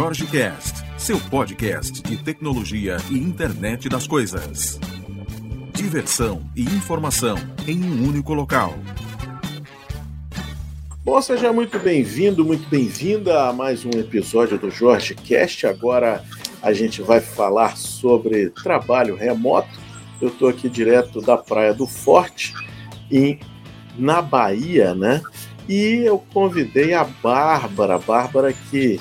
Jorge Cast, seu podcast de tecnologia e internet das coisas. Diversão e informação em um único local. Bom, seja muito bem-vindo, muito bem-vinda a mais um episódio do Jorge Cast. Agora a gente vai falar sobre trabalho remoto. Eu estou aqui direto da Praia do Forte, em, na Bahia, né? E eu convidei a Bárbara, a Bárbara que,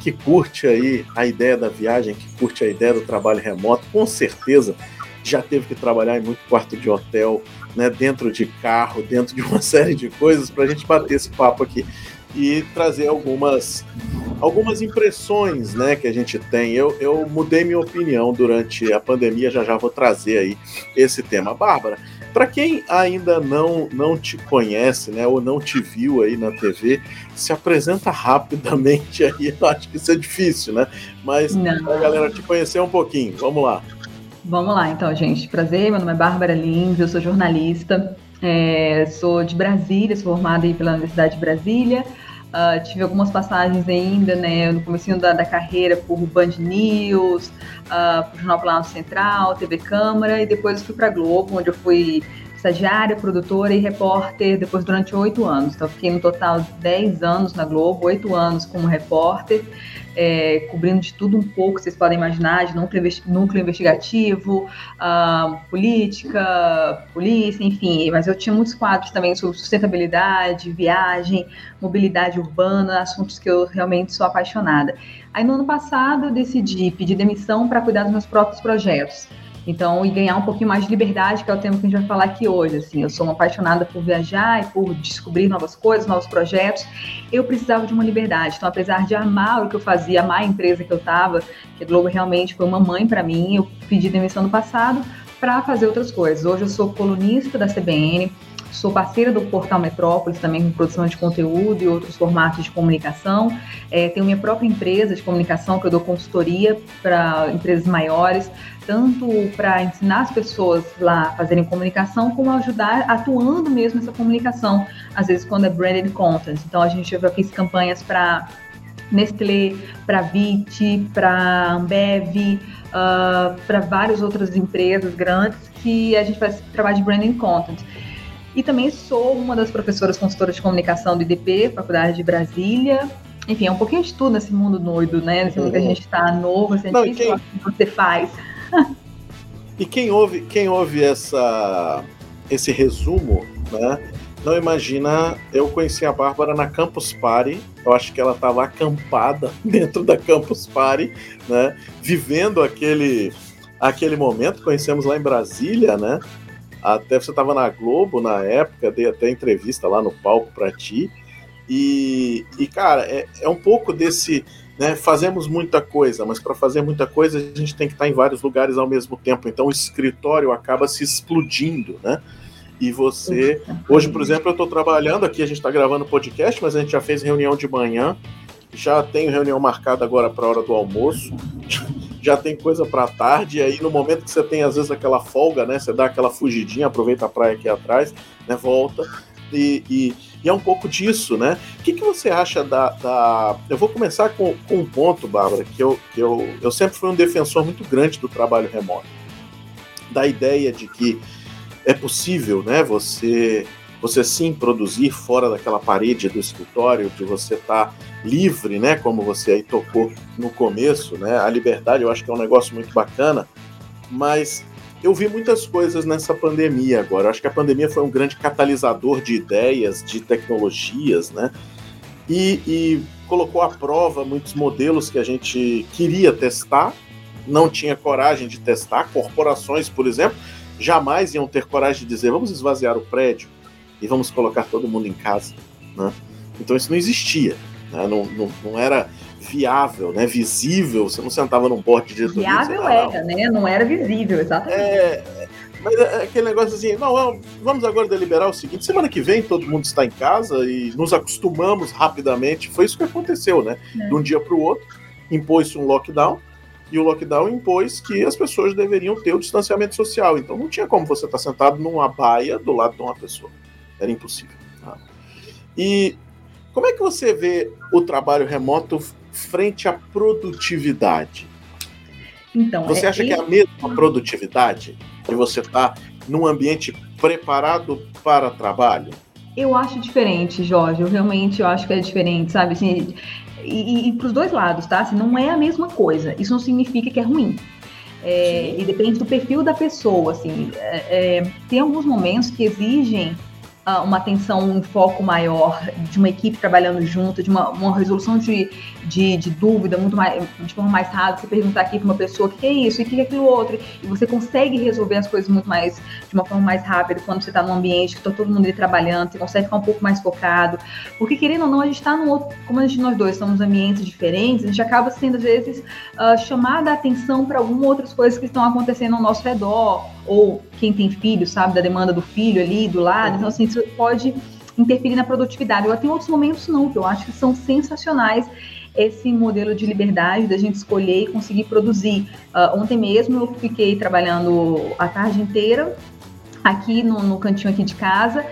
que curte aí a ideia da viagem, que curte a ideia do trabalho remoto, com certeza já teve que trabalhar em muito quarto de hotel, né, dentro de carro, dentro de uma série de coisas, para a gente bater esse papo aqui e trazer algumas, algumas impressões né, que a gente tem. Eu, eu mudei minha opinião durante a pandemia, já já vou trazer aí esse tema. Bárbara, para quem ainda não, não te conhece, né, ou não te viu aí na TV, se apresenta rapidamente aí. Eu acho que isso é difícil, né? Mas a galera te conhecer um pouquinho. Vamos lá. Vamos lá, então, gente. Prazer, meu nome é Bárbara Lins, eu sou jornalista, é, sou de Brasília, sou formada aí pela Universidade de Brasília. Uh, tive algumas passagens ainda, né, no começo da, da, carreira por Band News, uh, Jornal Plano Central, TV Câmara, e depois fui para Globo, onde eu fui estagiária, produtora e repórter, depois durante oito anos. Então, fiquei no total dez anos na Globo, oito anos como repórter, é, cobrindo de tudo um pouco, vocês podem imaginar, de núcleo, investigativo, uh, política, polícia, enfim. Mas eu tinha muitos quadros também sobre sustentabilidade, viagem, mobilidade urbana, assuntos que eu realmente sou apaixonada. Aí, no ano passado, eu decidi pedir demissão para cuidar dos meus próprios projetos. Então, e ganhar um pouquinho mais de liberdade, que é o tema que a gente vai falar aqui hoje. Assim, eu sou uma apaixonada por viajar e por descobrir novas coisas, novos projetos. Eu precisava de uma liberdade. Então, apesar de amar o que eu fazia, amar a empresa que eu estava, que a Globo realmente foi uma mãe para mim, eu pedi demissão no passado para fazer outras coisas. Hoje eu sou colunista da CBN, Sou parceira do Portal Metrópolis, também com produção de conteúdo e outros formatos de comunicação. É, tenho minha própria empresa de comunicação, que eu dou consultoria para empresas maiores, tanto para ensinar as pessoas lá a fazerem comunicação, como ajudar atuando mesmo nessa comunicação, às vezes quando é branded content. Então, a gente já fez campanhas para Nestlé, para Vit, para Ambev, uh, para várias outras empresas grandes que a gente faz trabalho de branding content. E também sou uma das professoras consultoras de comunicação do IDP, Faculdade de Brasília. Enfim, é um pouquinho de tudo nesse mundo doido, né? Nesse mundo que a gente está novo, assim, Não, quem... o que você faz. E quem ouve, quem ouve essa, esse resumo, né? Não imagina, eu conheci a Bárbara na Campus Party, eu acho que ela estava acampada dentro da Campus Party, né? Vivendo aquele, aquele momento, conhecemos lá em Brasília, né? Até você estava na Globo na época, dei até entrevista lá no palco para ti. E, e cara, é, é um pouco desse. Né, fazemos muita coisa, mas para fazer muita coisa a gente tem que estar em vários lugares ao mesmo tempo. Então o escritório acaba se explodindo, né? E você. Hoje, por exemplo, eu estou trabalhando aqui, a gente está gravando podcast, mas a gente já fez reunião de manhã. Já tenho reunião marcada agora para a hora do almoço já tem coisa para tarde, e aí no momento que você tem às vezes aquela folga, né? Você dá aquela fugidinha, aproveita a praia aqui atrás, né? Volta. E, e, e é um pouco disso, né? O que, que você acha da, da. Eu vou começar com, com um ponto, Bárbara, que, eu, que eu, eu sempre fui um defensor muito grande do trabalho remoto. Da ideia de que é possível, né? Você você sim produzir fora daquela parede do escritório, de você estar tá livre, né? Como você aí tocou no começo, né? A liberdade eu acho que é um negócio muito bacana, mas eu vi muitas coisas nessa pandemia agora. Eu acho que a pandemia foi um grande catalisador de ideias, de tecnologias, né? E, e colocou à prova muitos modelos que a gente queria testar, não tinha coragem de testar. Corporações, por exemplo, jamais iam ter coragem de dizer vamos esvaziar o prédio e vamos colocar todo mundo em casa. Né? Então isso não existia, né? não, não, não, era viável, né? visível, você não sentava num bote de diretoria. Viável era, né? Não era visível, exatamente. É, mas é aquele negócio assim, não, vamos agora deliberar o seguinte, semana que vem todo mundo está em casa e nos acostumamos rapidamente, foi isso que aconteceu, né? É. De um dia para o outro, impôs-se um lockdown, e o lockdown impôs que as pessoas deveriam ter o distanciamento social. Então não tinha como você estar sentado numa baia do lado de uma pessoa. Era impossível. Tá? E como é que você vê o trabalho remoto frente à produtividade. Então, você é, acha que é a mesma produtividade de você estar tá num ambiente preparado para trabalho? Eu acho diferente, Jorge. Eu realmente eu acho que é diferente, sabe? Assim, e, e para os dois lados, tá? Assim, não é a mesma coisa. Isso não significa que é ruim. É, e depende do perfil da pessoa, assim. É, é, tem alguns momentos que exigem uma atenção, um foco maior de uma equipe trabalhando junto, de uma, uma resolução de, de, de, dúvida muito mais, de forma mais rápida, você perguntar aqui para uma pessoa o que é isso, e o que é aquilo outro, e você consegue resolver as coisas muito mais, de uma forma mais rápida quando você está num ambiente que está todo mundo ali trabalhando, você consegue ficar um pouco mais focado, porque querendo ou não, a gente está num outro, como a gente, nós dois estamos em ambientes diferentes, a gente acaba sendo às vezes uh, chamada a atenção para algumas outras coisas que estão acontecendo ao nosso redor, ou quem tem filho sabe da demanda do filho ali do lado, então assim, isso pode interferir na produtividade. Eu tenho outros momentos não, que eu acho que são sensacionais esse modelo de liberdade da gente escolher e conseguir produzir. Uh, ontem mesmo eu fiquei trabalhando a tarde inteira aqui no, no cantinho aqui de casa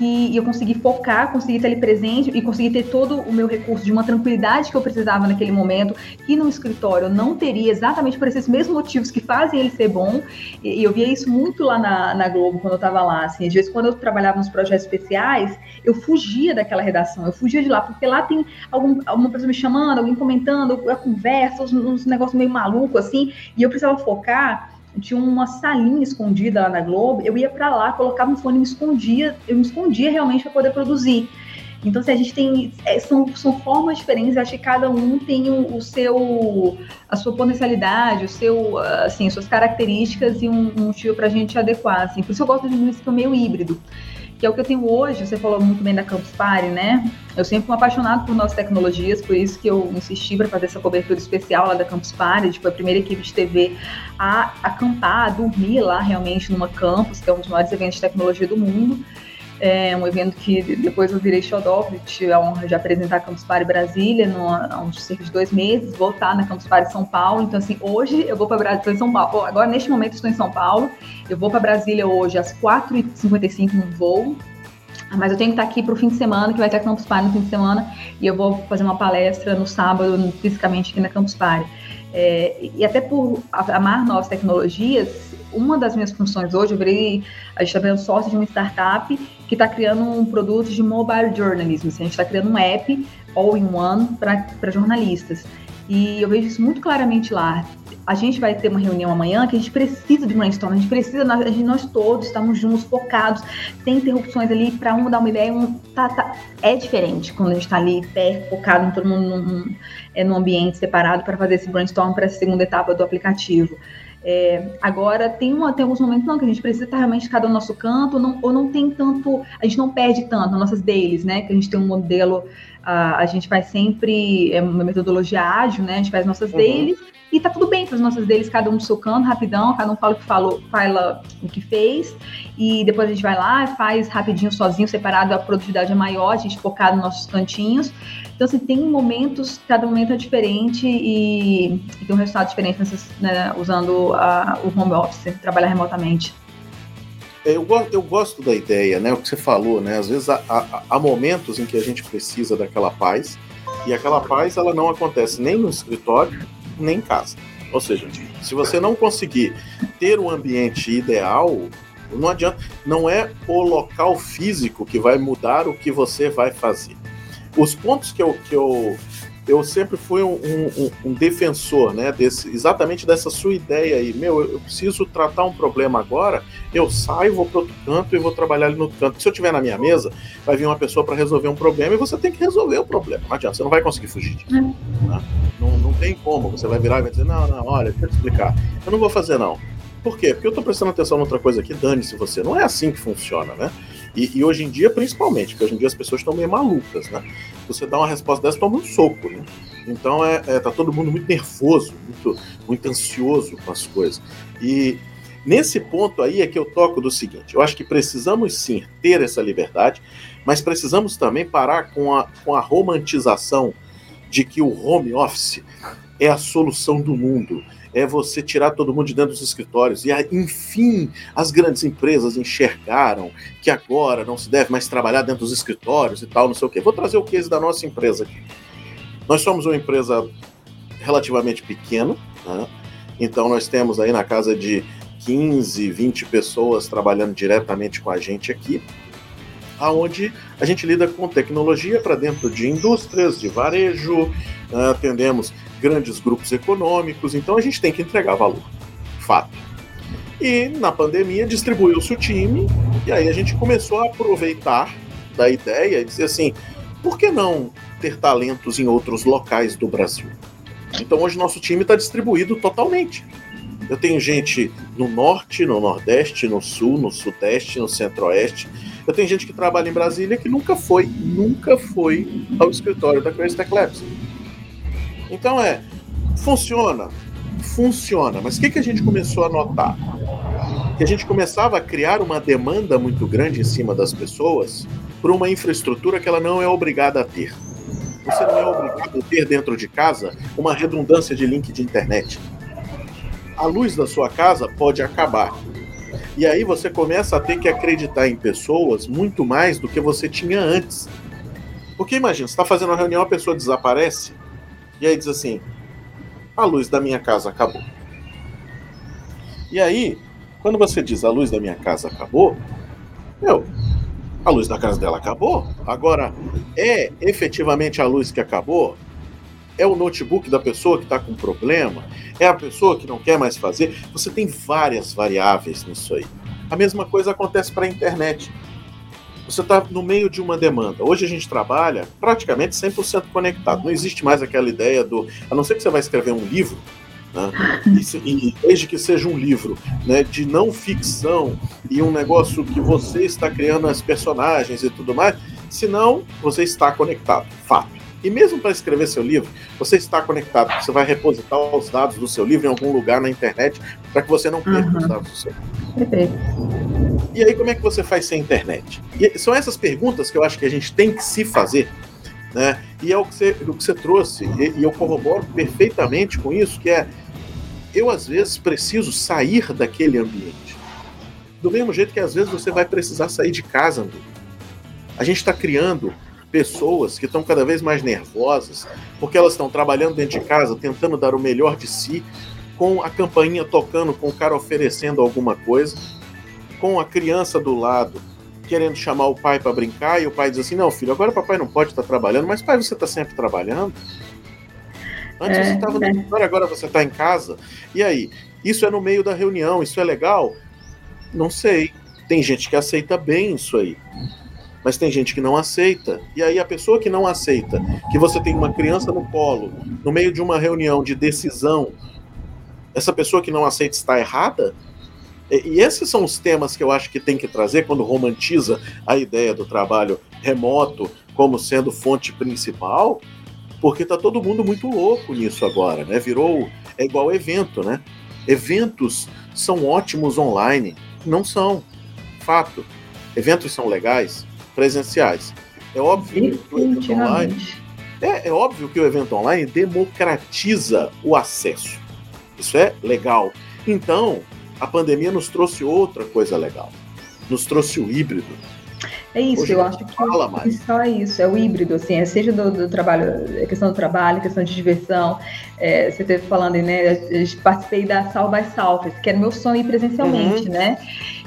que eu consegui focar, consegui estar ali presente e consegui ter todo o meu recurso de uma tranquilidade que eu precisava naquele momento, que no escritório não teria exatamente por esses mesmos motivos que fazem ele ser bom. E, eu via isso muito lá na, na Globo quando eu estava lá. Assim, às vezes, quando eu trabalhava nos projetos especiais, eu fugia daquela redação, eu fugia de lá, porque lá tem algum, alguma pessoa me chamando, alguém comentando, a conversa, uns, uns negócios meio maluco assim, e eu precisava focar tinha uma salinha escondida lá na Globo, eu ia para lá, colocava um fone e me escondia, eu me escondia realmente para poder produzir. Então, se assim, a gente tem. É, são, são formas diferentes, acho que cada um tem o, o, seu. a sua potencialidade, o seu, assim, as suas características e um, um motivo para a gente adequar. Assim. Por isso eu gosto de esquema meio híbrido que é o que eu tenho hoje. Você falou muito bem da Campus Party, né? Eu sempre fui apaixonado por nossas tecnologias, por isso que eu insisti para fazer essa cobertura especial lá da Campus Party. Tipo, a primeira equipe de TV a acampar, a dormir lá realmente numa campus, que é um dos maiores eventos de tecnologia do mundo. É um evento que depois eu virei xodó, tive a honra de apresentar a Campus Party Brasília no, há uns cerca de dois meses, voltar na Campus Party São Paulo. Então, assim, hoje eu vou para Brasília, São Paulo. Agora, neste momento, estou em São Paulo. Eu vou para Brasília hoje às 4h55 no voo. Mas eu tenho que estar aqui para o fim de semana, que vai ter a Campus Party no fim de semana, e eu vou fazer uma palestra no sábado, fisicamente aqui na Campus Party. É, e até por amar novas tecnologias, uma das minhas funções hoje, eu virei, a gente está vendo sócio de uma startup que está criando um produto de mobile journalism. Assim, a gente está criando um app all-in-one para jornalistas. E eu vejo isso muito claramente lá. A gente vai ter uma reunião amanhã que a gente precisa de brainstorm, a gente precisa, a gente, nós todos estamos juntos, focados, sem interrupções ali para um dar uma ideia, um tá, tá. É diferente quando a gente está ali perto, focado, todo mundo num, num, é, num ambiente separado para fazer esse brainstorm para essa segunda etapa do aplicativo. É, agora, tem, uma, tem alguns momentos não, que a gente precisa estar realmente cada no nosso canto, não, ou não tem tanto, a gente não perde tanto nas nossas deles, né? Que a gente tem um modelo, a, a gente faz sempre é uma metodologia ágil, né? A gente faz nossas uhum. deles e tá tudo bem para as nossas deles, cada um no seu canto, rapidão, cada um fala o que falou, fala o que fez, e depois a gente vai lá, faz rapidinho, sozinho, separado, a produtividade é maior, a gente focado nos nossos cantinhos. Então, assim, tem momentos, cada momento é diferente e, e tem um resultado diferente né, usando a, o home office, trabalhar remotamente. É, eu, eu gosto da ideia, né? O que você falou, né? Às vezes há, há, há momentos em que a gente precisa daquela paz, e aquela paz ela não acontece nem no escritório, nem em casa. Ou seja, se você não conseguir ter um ambiente ideal, não adianta, não é o local físico que vai mudar o que você vai fazer. Os pontos que eu, que eu, eu sempre fui um, um, um defensor, né, desse, exatamente dessa sua ideia aí. Meu, eu preciso tratar um problema agora, eu saio, vou para outro canto e vou trabalhar ali no outro canto. Se eu tiver na minha mesa, vai vir uma pessoa para resolver um problema e você tem que resolver o problema. Não adianta, você não vai conseguir fugir disso. Né? Não, não tem como. Você vai virar e vai dizer: não, não, olha, deixa eu te explicar. Eu não vou fazer, não. Por quê? Porque eu estou prestando atenção em outra coisa aqui, dane-se você. Não é assim que funciona, né? E, e, hoje em dia, principalmente, porque hoje em dia as pessoas estão meio malucas, né? Você dá uma resposta dessa, toma um soco, né? Então é, é, tá todo mundo muito nervoso, muito, muito ansioso com as coisas. E nesse ponto aí é que eu toco do seguinte: eu acho que precisamos sim ter essa liberdade, mas precisamos também parar com a, com a romantização de que o home office é a solução do mundo, é você tirar todo mundo de dentro dos escritórios. E, enfim, as grandes empresas enxergaram que agora não se deve mais trabalhar dentro dos escritórios e tal, não sei o quê. Vou trazer o case da nossa empresa aqui. Nós somos uma empresa relativamente pequena, né? então nós temos aí na casa de 15, 20 pessoas trabalhando diretamente com a gente aqui, aonde a gente lida com tecnologia para dentro de indústrias, de varejo, né? atendemos grandes grupos econômicos, então a gente tem que entregar valor. Fato. E na pandemia distribuiu-se o time, e aí a gente começou a aproveitar da ideia e dizer assim: por que não ter talentos em outros locais do Brasil? Então hoje nosso time está distribuído totalmente. Eu tenho gente no norte, no nordeste, no sul, no sudeste, no centro-oeste. Eu tenho gente que trabalha em Brasília que nunca foi, nunca foi ao escritório da Crazy Tech Labs. Então é, funciona, funciona. Mas o que, que a gente começou a notar? Que a gente começava a criar uma demanda muito grande em cima das pessoas por uma infraestrutura que ela não é obrigada a ter. Você não é obrigado a ter dentro de casa uma redundância de link de internet. A luz da sua casa pode acabar. E aí você começa a ter que acreditar em pessoas muito mais do que você tinha antes. Porque imagina, você está fazendo uma reunião, a pessoa desaparece, e aí diz assim: a luz da minha casa acabou. E aí, quando você diz a luz da minha casa acabou, meu, a luz da casa dela acabou. Agora, é efetivamente a luz que acabou? É o notebook da pessoa que está com problema? É a pessoa que não quer mais fazer? Você tem várias variáveis nisso aí. A mesma coisa acontece para a internet. Você está no meio de uma demanda. Hoje a gente trabalha praticamente 100% conectado. Não existe mais aquela ideia do. A não ser que você vai escrever um livro, né? E, e, desde que seja um livro né, de não ficção e um negócio que você está criando as personagens e tudo mais, senão você está conectado, fato. E mesmo para escrever seu livro, você está conectado, você vai repositar os dados do seu livro em algum lugar na internet para que você não perca uhum. os dados do seu livro. E aí, como é que você faz sem internet? E são essas perguntas que eu acho que a gente tem que se fazer né? E é o que você, o que você trouxe, e, e eu corroboro perfeitamente com isso, que é eu às vezes preciso sair daquele ambiente. Do mesmo jeito que às vezes você vai precisar sair de casa, André. A gente está criando pessoas que estão cada vez mais nervosas, porque elas estão trabalhando dentro de casa, tentando dar o melhor de si, com a campainha tocando, com o cara oferecendo alguma coisa, com a criança do lado querendo chamar o pai para brincar e o pai diz assim: Não, filho, agora o papai não pode estar tá trabalhando, mas pai, você está sempre trabalhando. Antes é, você estava no é. escritório, agora você está em casa. E aí? Isso é no meio da reunião, isso é legal? Não sei. Tem gente que aceita bem isso aí. Mas tem gente que não aceita. E aí a pessoa que não aceita, que você tem uma criança no colo, no meio de uma reunião de decisão, essa pessoa que não aceita está errada? E esses são os temas que eu acho que tem que trazer quando romantiza a ideia do trabalho remoto como sendo fonte principal, porque tá todo mundo muito louco nisso agora, né? Virou é igual evento, né? Eventos são ótimos online, não são. Fato. Eventos são legais, presenciais. É óbvio que o evento online é, é óbvio que o evento online democratiza o acesso. Isso é legal. Então, a pandemia nos trouxe outra coisa legal. Nos trouxe o híbrido. É isso, Hoje eu acho que fala mais. só isso, é o híbrido, assim, é seja do, do trabalho, a questão do trabalho, questão de diversão. É, você esteve falando, né? Eu participei da South by South, que era meu sonho ir presencialmente, uhum. né?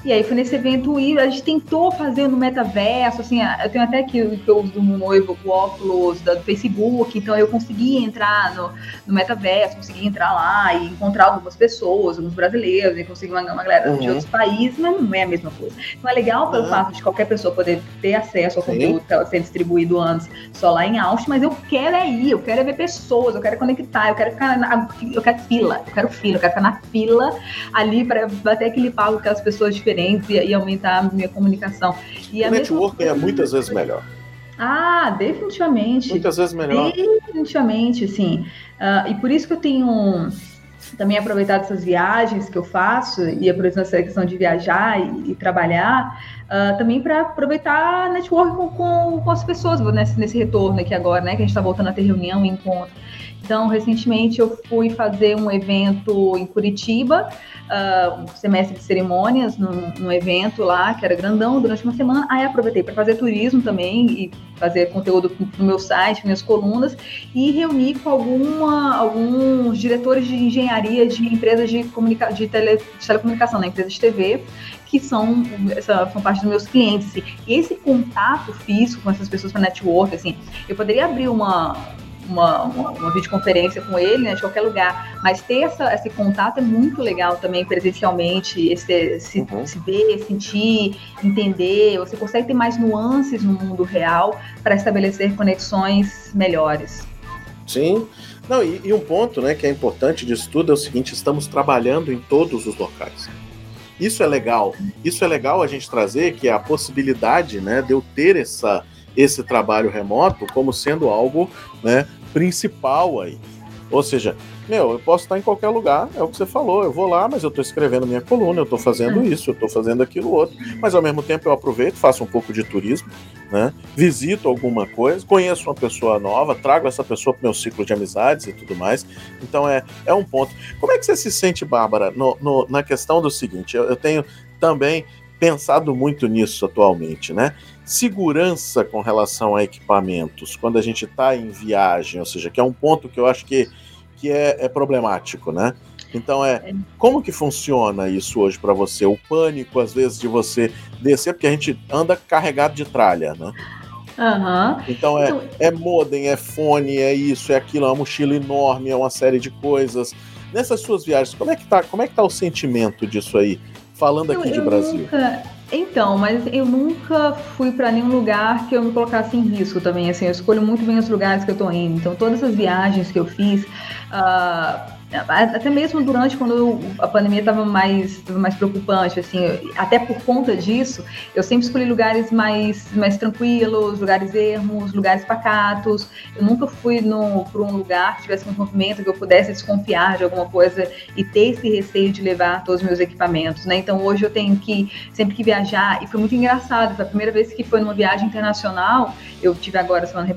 E aí foi nesse evento ir, a gente tentou fazer no metaverso, assim, eu tenho até aqui que eu uso do meu noivo, o óculos do Facebook, então eu consegui entrar no, no metaverso, consegui entrar lá e encontrar algumas pessoas, alguns brasileiros, e conseguir uma, uma galera uhum. de outros países, mas não é a mesma coisa. Então é legal pelo uhum. fato de qualquer pessoa poder ter acesso ao conteúdo sendo distribuído antes só lá em Austin, mas eu quero é ir, eu quero é ver pessoas, eu quero conectar, eu quero ficar na, eu quero fila, eu quero fila, eu quero ficar na fila ali para bater aquele papo com aquelas pessoas diferentes e, e aumentar a minha comunicação. E o networking é muitas vezes melhor. Ah, definitivamente. Muitas vezes melhor. Definitivamente, sim. Uh, e por isso que eu tenho também aproveitado essas viagens que eu faço e aproveitando essa questão de viajar e, e trabalhar, uh, também para aproveitar network com, com, com, as pessoas nesse, nesse retorno aqui agora, né? Que a gente está voltando a ter reunião e encontro. Então, recentemente eu fui fazer um evento em Curitiba, uh, um semestre de cerimônias, num, num, evento lá que era grandão durante uma semana. Aí aproveitei para fazer turismo também e fazer conteúdo no meu site, minhas colunas, e reuni com alguma, alguns diretores de engenharia de empresas de, comunica de, tele, de telecomunicação, né, empresas de TV, que são, são parte dos meus clientes. E esse contato físico com essas pessoas para network, assim, eu poderia abrir uma, uma, uma, uma, videoconferência com ele, né, de qualquer lugar. Mas ter essa, esse contato é muito legal também presencialmente, esse, se, uhum. se ver, sentir, entender. Você consegue ter mais nuances no mundo real para estabelecer conexões melhores. Sim. Não, e, e, um ponto né, que é importante disso tudo é o seguinte: estamos trabalhando em todos os locais. Isso é legal. Isso é legal a gente trazer, que é a possibilidade né, de eu ter essa, esse trabalho remoto como sendo algo né, principal aí. Ou seja, meu, eu posso estar em qualquer lugar, é o que você falou, eu vou lá, mas eu estou escrevendo minha coluna, eu estou fazendo é. isso, eu estou fazendo aquilo outro, mas ao mesmo tempo eu aproveito, faço um pouco de turismo, né? Visito alguma coisa, conheço uma pessoa nova, trago essa pessoa para o meu ciclo de amizades e tudo mais. Então é, é um ponto. Como é que você se sente, Bárbara, no, no, na questão do seguinte? Eu, eu tenho também pensado muito nisso atualmente, né? Segurança com relação a equipamentos, quando a gente está em viagem, ou seja, que é um ponto que eu acho que, que é, é problemático, né? Então é, é como que funciona isso hoje para você? O pânico às vezes de você descer, porque a gente anda carregado de tralha, né? Uhum. Então é, então é modem, é fone, é isso, é aquilo, é uma mochila enorme, é uma série de coisas. Nessas suas viagens, como é que tá, como é que tá o sentimento disso aí? Falando aqui eu, de Brasil. Nunca, então, mas eu nunca fui para nenhum lugar que eu me colocasse em risco também. Assim, eu escolho muito bem os lugares que eu tô indo. Então, todas as viagens que eu fiz, uh, até mesmo durante quando a pandemia estava mais, mais preocupante, assim, até por conta disso, eu sempre escolhi lugares mais, mais tranquilos, lugares ermos, lugares pacatos. Eu nunca fui para um lugar que tivesse um movimento que eu pudesse desconfiar de alguma coisa e ter esse receio de levar todos os meus equipamentos, né? Então hoje eu tenho que sempre que viajar e foi muito engraçado. Foi a primeira vez que foi numa viagem internacional. Eu tive agora semana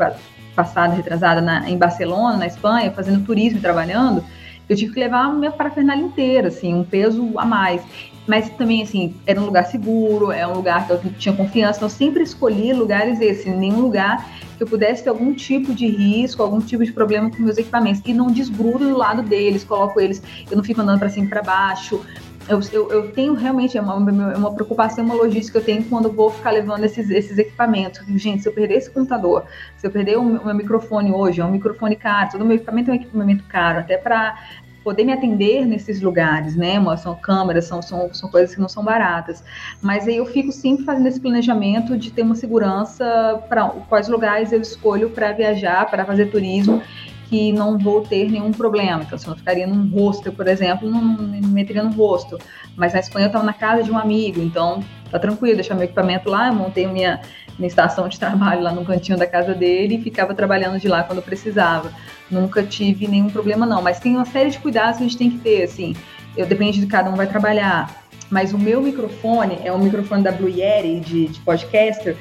passada, retrasada, na, em Barcelona, na Espanha, fazendo turismo e trabalhando eu tive que levar a minha parafernália inteira, assim, um peso a mais. Mas também, assim, era um lugar seguro, é um lugar que eu tinha confiança, então eu sempre escolhi lugares esses, nenhum lugar que eu pudesse ter algum tipo de risco, algum tipo de problema com meus equipamentos. E não desgrudo do lado deles, coloco eles, eu não fico andando para cima e para baixo. Eu, eu, eu, tenho realmente é uma, é uma preocupação, uma logística que eu tenho quando eu vou ficar levando esses, esses equipamentos. Gente, se eu perder esse computador, se eu perder o meu, microfone hoje, é um microfone caro, todo meu equipamento é um equipamento caro, até para poder me atender nesses lugares, né? São câmeras, são, são, são coisas que não são baratas. Mas aí eu fico sempre fazendo esse planejamento de ter uma segurança para quais lugares eu escolho para viajar, para fazer turismo que não vou ter nenhum problema. Então, se eu não ficaria num hostel, por exemplo, não, me meteria no hostel. Mas na Espanha eu estava na casa de um amigo, então tá tranquilo, deixar meu equipamento lá, eu montei minha, minha estação de trabalho lá no cantinho da casa dele e ficava trabalhando de lá quando precisava. Nunca tive nenhum problema, não. Mas tem uma série de cuidados que a gente tem que ter, assim. Eu, depende de cada um vai trabalhar. Mas o meu microfone é um microfone da Blue Yeti de, de podcaster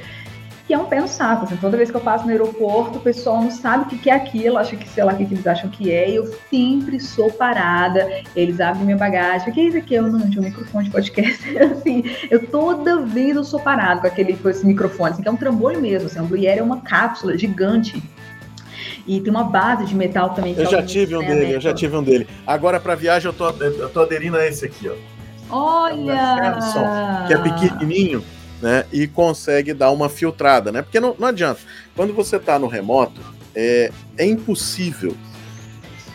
que é um pé no saco. Assim, toda vez que eu passo no aeroporto, o pessoal não sabe o que, é aquilo, acha que sei lá o que, eles acham que é, e eu sempre sou parada. Eles abrem minha bagagem. O que é isso aqui? Eu não, tinha um microfone de podcast. assim, eu toda vez eu sou parada com aquele com esse microfone, assim, que é um trambolho mesmo. Assim, um Blue Yeti é uma cápsula gigante. E tem uma base de metal também. Eu já tive um dele, eu já tive um dele. Agora para viagem eu tô, eu tô aderindo a esse aqui, ó. Olha! que é pequenininho né? E consegue dar uma filtrada, né? Porque não, não adianta. Quando você está no remoto, é, é impossível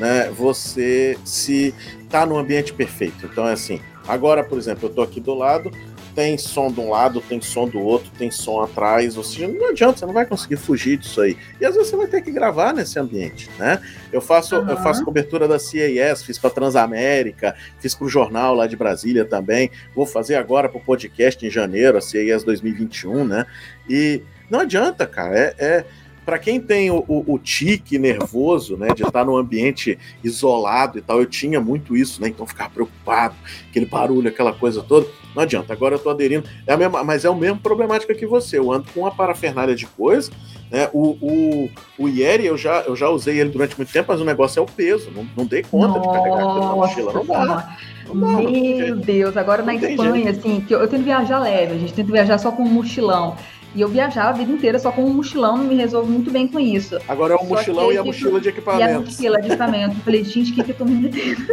né, você se tá no ambiente perfeito. Então é assim, agora, por exemplo, eu tô aqui do lado, tem som de um lado, tem som do outro, tem som atrás, ou seja, não adianta, você não vai conseguir fugir disso aí. E às vezes você vai ter que gravar nesse ambiente, né? Eu faço, uhum. eu faço cobertura da CAS, fiz para Transamérica, fiz para o jornal lá de Brasília também, vou fazer agora para o podcast em janeiro, a CAS 2021, né? E não adianta, cara, é, é para quem tem o, o, o, tique nervoso, né, de estar num ambiente isolado e tal, eu tinha muito isso, né, então ficar preocupado, aquele barulho, aquela coisa toda, não adianta. Agora eu tô aderindo, é a mesma, mas é o mesmo problemática que você. Eu ando com uma parafernália de coisa Né? O, o, o Yeri, eu já, eu já usei ele durante muito tempo, mas o negócio é o peso. Não, não dei conta Nossa, de carregar aquilo na mochila. Não dá. Meu Deus, agora na Espanha, assim, que eu, eu tento viajar leve, a gente tenta viajar só com um mochilão. E eu viajava a vida inteira só com um mochilão, me resolvo muito bem com isso. Agora é o mochilão e a mochila de equipamento. E a mochila de equipamento. Eu falei, gente, o que, que eu tô me metendo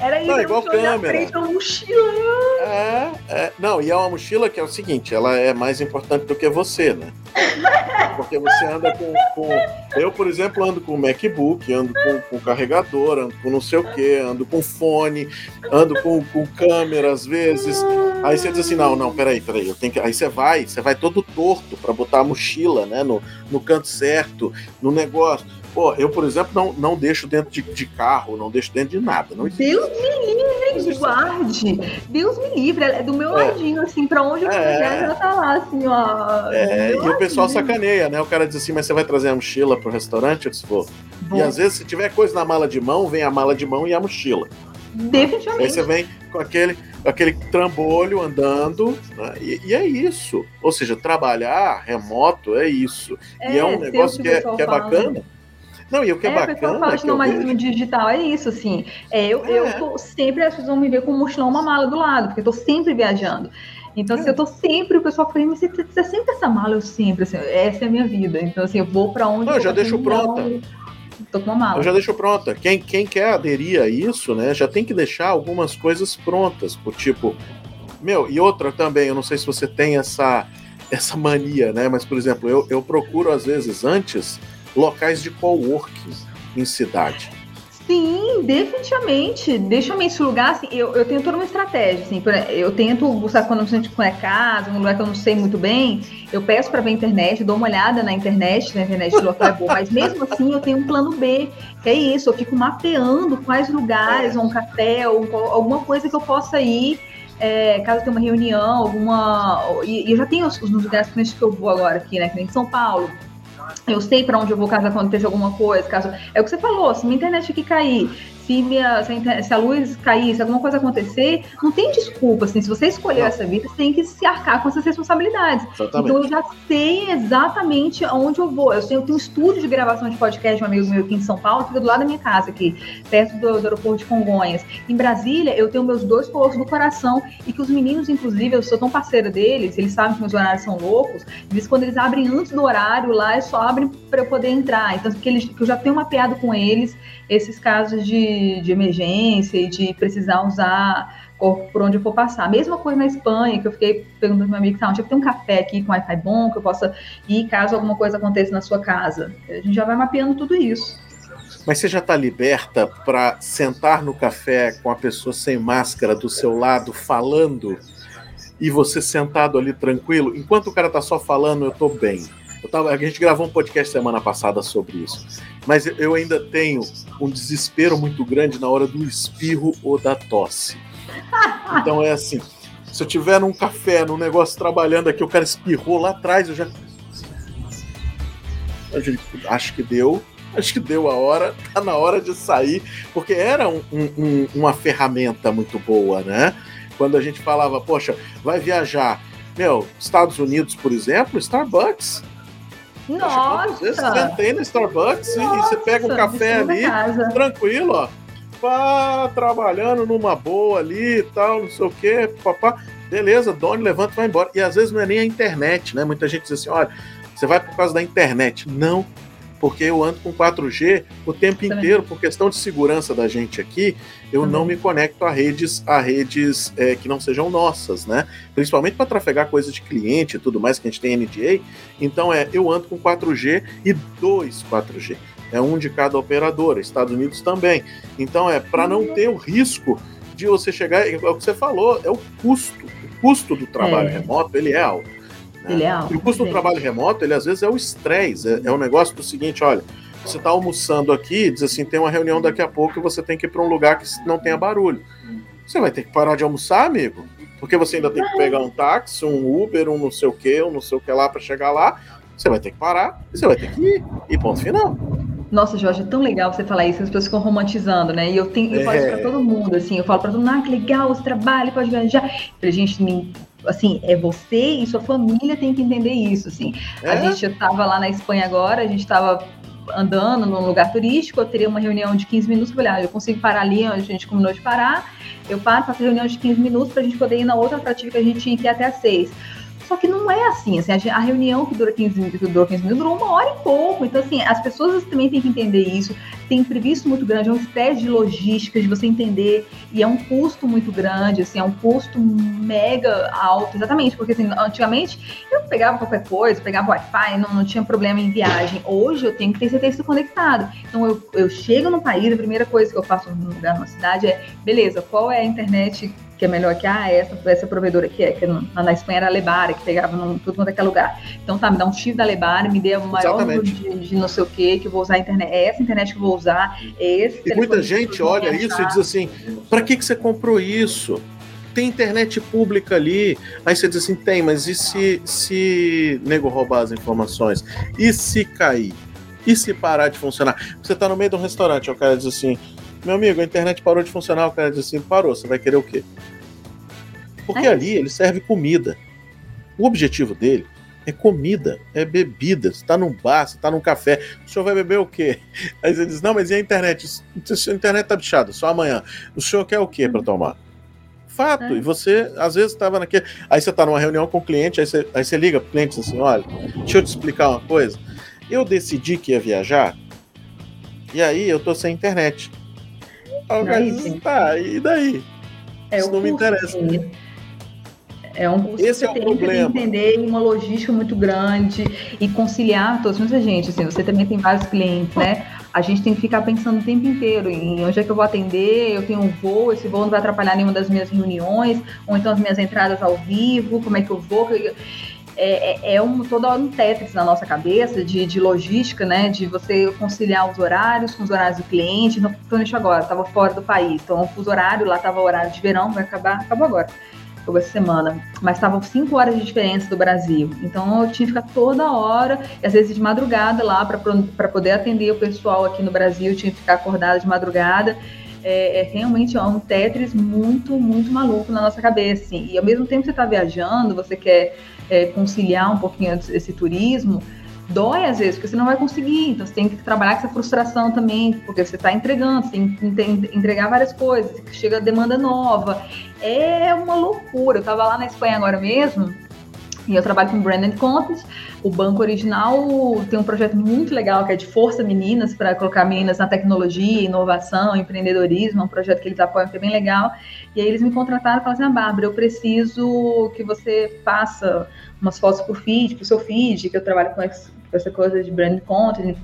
Era isso, não, igual câmera. frente, uma mochila. É, é, não, e é uma mochila que é o seguinte, ela é mais importante do que você, né? Porque você anda com, com, Eu, por exemplo, ando com MacBook, ando com, com carregador, ando com não sei o que, ando com fone, ando com, com câmera às vezes. Aí você diz assim: não, não, peraí, peraí, eu tenho que. Aí você vai, você vai todo torto para botar a mochila, né, no, no canto certo, no negócio. Pô, eu, por exemplo, não, não deixo dentro de, de carro, não deixo dentro de nada. Não Deus me livre, guarde. Deus me livre. É do meu é. ladinho, assim, pra onde eu é. quiser, já tá lá, assim, ó. É, e ladinho. o pessoal sacaneia, né? O cara diz assim, mas você vai trazer a mochila pro restaurante? Eu disse, vou. E às vezes, se tiver coisa na mala de mão, vem a mala de mão e a mochila. Definitivamente. Aí você vem com aquele, aquele trambolho andando, né? e, e, é isso. Ou seja, trabalhar remoto é isso. É, e é um negócio que, é, que é bacana. Não, e o que é, é bacana. Fala, que não, mas no digital é isso, assim. É, eu, é. eu tô sempre, as pessoas vão me ver com um mochilão uma mala do lado, porque eu tô sempre viajando. Então, assim, eu tô sempre, o pessoal fala, mas você, você sempre essa mala, eu sempre, assim, essa é a minha vida. Então, assim, eu vou para onde. Não, eu já deixo pronta. Tô com uma mala. Eu já deixo pronta. Quem, quem quer aderir a isso, né, já tem que deixar algumas coisas prontas, por tipo. Meu, e outra também, eu não sei se você tem essa, essa mania, né? Mas, por exemplo, eu, eu procuro, às vezes, antes locais de coworking em cidade. Sim, definitivamente. Deixa eu me lugar, assim, eu, eu tenho toda uma estratégia, assim, eu tento buscar quando a gente é casa, um lugar que eu não sei muito bem, eu peço para ver a internet, dou uma olhada na internet, na internet do local é boa, mas mesmo assim eu tenho um plano B, que é isso, eu fico mapeando quais lugares, ou um café, ou alguma coisa que eu possa ir, é, caso tenha uma reunião, alguma. E, eu já tenho os, os lugares que eu vou agora aqui, né? Que nem em São Paulo eu sei para onde eu vou caso aconteça alguma coisa, caso é o que você falou, se minha internet aqui cair, se, minha, se, a, se a luz cair, se alguma coisa acontecer, não tem desculpa. Assim, se você escolheu não. essa vida, você tem que se arcar com essas responsabilidades. Exatamente. Então eu já sei exatamente aonde eu vou. Eu, sei, eu tenho um estúdio de gravação de podcast de um amigo meu aqui em São Paulo, fica do lado da minha casa, aqui, perto do, do aeroporto de Congonhas. Em Brasília, eu tenho meus dois polos do coração e que os meninos, inclusive, eu sou tão parceira deles, eles sabem que meus horários são loucos, eles, quando eles abrem antes do horário lá, é só abrem para eu poder entrar. Então, que, eles, que eu já tenho mapeado com eles esses casos de, de emergência e de precisar usar por onde eu for passar. Mesma coisa na Espanha, que eu fiquei perguntando para meu amigo, tá, onde que tem um café aqui com Wi-Fi bom, que eu possa ir caso alguma coisa aconteça na sua casa. A gente já vai mapeando tudo isso. Mas você já está liberta para sentar no café com a pessoa sem máscara do seu lado, falando, e você sentado ali tranquilo? Enquanto o cara está só falando, eu estou bem. Eu tava, a gente gravou um podcast semana passada sobre isso. Mas eu ainda tenho um desespero muito grande na hora do espirro ou da tosse. Então é assim: se eu tiver num café, num negócio trabalhando aqui, o cara espirrou lá atrás, eu já. Acho que deu. Acho que deu a hora, tá na hora de sair, porque era um, um, uma ferramenta muito boa, né? Quando a gente falava, poxa, vai viajar. Meu, Estados Unidos, por exemplo, Starbucks nossa! Às vezes você sentei no Starbucks Nossa, e você pega um café ali, tranquilo, ó. Pá, trabalhando numa boa ali e tal, não sei o quê, papá. Beleza, Doni, levanta e vai embora. E às vezes não é nem a internet, né? Muita gente diz assim: olha, você vai por causa da internet. Não, porque eu ando com 4G o tempo inteiro, por questão de segurança da gente aqui, eu não me conecto a redes, a redes é, que não sejam nossas, né? Principalmente para trafegar coisas de cliente e tudo mais que a gente tem NDA. Então é, eu ando com 4G e dois 4G. É um de cada operadora, Estados Unidos também. Então é para não ter o risco de você chegar, é o que você falou, é o custo. O custo do trabalho é. remoto, ele é alto. Né? Ele é alto. E o custo do trabalho remoto, ele às vezes é o estresse, é, é um negócio do seguinte, olha, você está almoçando aqui, diz assim, tem uma reunião daqui a pouco e você tem que ir para um lugar que não tenha barulho. Você vai ter que parar de almoçar, amigo, porque você ainda tem que pegar um táxi, um Uber, um não sei o que, um não sei o que lá para chegar lá. Você vai ter que parar você vai ter que ir. E ponto final. Nossa, Jorge, é tão legal você falar isso, as pessoas ficam romantizando, né? E eu tenho, eu é. falo isso pra todo mundo, assim, eu falo pra todo mundo, ah, que legal, você trabalha, pode viajar. Eu falei, gente, assim, é você e sua família tem que entender isso, assim. É? A gente estava lá na Espanha agora, a gente estava andando num lugar turístico, eu teria uma reunião de 15 minutos, eu falei, ah, eu consigo parar ali onde a gente combinou de parar, eu paro, faço reunião de 15 minutos para a gente poder ir na outra atrativa que a gente tinha que ir até às 6. Só que não é assim, assim a, reunião que dura 15 minutos, que durou 15 minutos, durou uma hora e pouco. Então, assim, as pessoas também têm que entender isso. Tem imprevisto muito grande, é um estresse de logística, de você entender, e é um custo muito grande, assim, é um custo mega alto, exatamente, porque assim, antigamente eu pegava qualquer coisa, pegava Wi-Fi, não, não tinha problema em viagem. Hoje eu tenho que ter certeza conectado. Então eu, eu chego no país, a primeira coisa que eu faço num lugar, numa cidade é, beleza, qual é a internet que é melhor que ah, essa, essa provedora aqui é, que na, Espanha era a Lebara, que pegava num, tudo quanto é lugar. Então tá, me dá um X da Lebara, me dê o maior número de, de, não sei o que, que eu vou usar a internet, é essa internet que eu vou usar, é esse. E muita gente olha isso e diz assim: para que, que você comprou isso? Tem internet pública ali. Aí você diz assim: tem, mas e se, se nego roubar as informações? E se cair? E se parar de funcionar? Você tá no meio de um restaurante, o cara diz assim: meu amigo, a internet parou de funcionar. O cara diz assim: parou, você vai querer o quê? Porque é ali ele serve comida. O objetivo dele é comida, é bebida. Você está num bar, você está num café. O senhor vai beber o quê? Aí você diz: não, mas e a internet? A internet tá bichada, só amanhã. O senhor quer o quê para tomar? Fato. É. E você, às vezes, estava naquele. Aí você está numa reunião com o cliente, aí você, aí você liga para o cliente assim: olha, deixa eu te explicar uma coisa. Eu decidi que ia viajar, e aí eu tô sem internet. Diz, tá, e daí? É, Isso não me interessa. É um curso Esse que você é tem problema. que entender uma logística muito grande e conciliar todos. Muita gente, assim, você também tem vários clientes, né? A gente tem que ficar pensando o tempo inteiro em onde é que eu vou atender, eu tenho um voo, esse voo não vai atrapalhar nenhuma das minhas reuniões, ou então as minhas entradas ao vivo, como é que eu vou é, é, é um, todo um Tetris na nossa cabeça de, de logística, né? De você conciliar os horários com os horários do cliente. Não estou agora, estava fora do país. Então, o horário, lá estava horário de verão, vai acabar, acabou agora. Acabou essa semana. Mas estavam cinco horas de diferença do Brasil. Então, eu tinha que ficar toda hora, e às vezes de madrugada lá, para poder atender o pessoal aqui no Brasil, eu tinha que ficar acordada de madrugada. É, é, realmente é um Tetris muito, muito maluco na nossa cabeça. Assim. E ao mesmo tempo que você está viajando, você quer é, conciliar um pouquinho esse turismo, dói às vezes, porque você não vai conseguir. Então você tem que trabalhar com essa frustração também, porque você está entregando, você tem que entregar várias coisas, chega demanda nova. É uma loucura. Eu estava lá na Espanha agora mesmo, e eu trabalho com Brand and Content. O banco original tem um projeto muito legal que é de Força Meninas, para colocar meninas na tecnologia, inovação, empreendedorismo. É um projeto que eles apoiam que é bem legal. E aí eles me contrataram e falaram assim: ah, Bárbara, eu preciso que você faça umas fotos o feed, para o seu feed, que eu trabalho com essa coisa de brand content,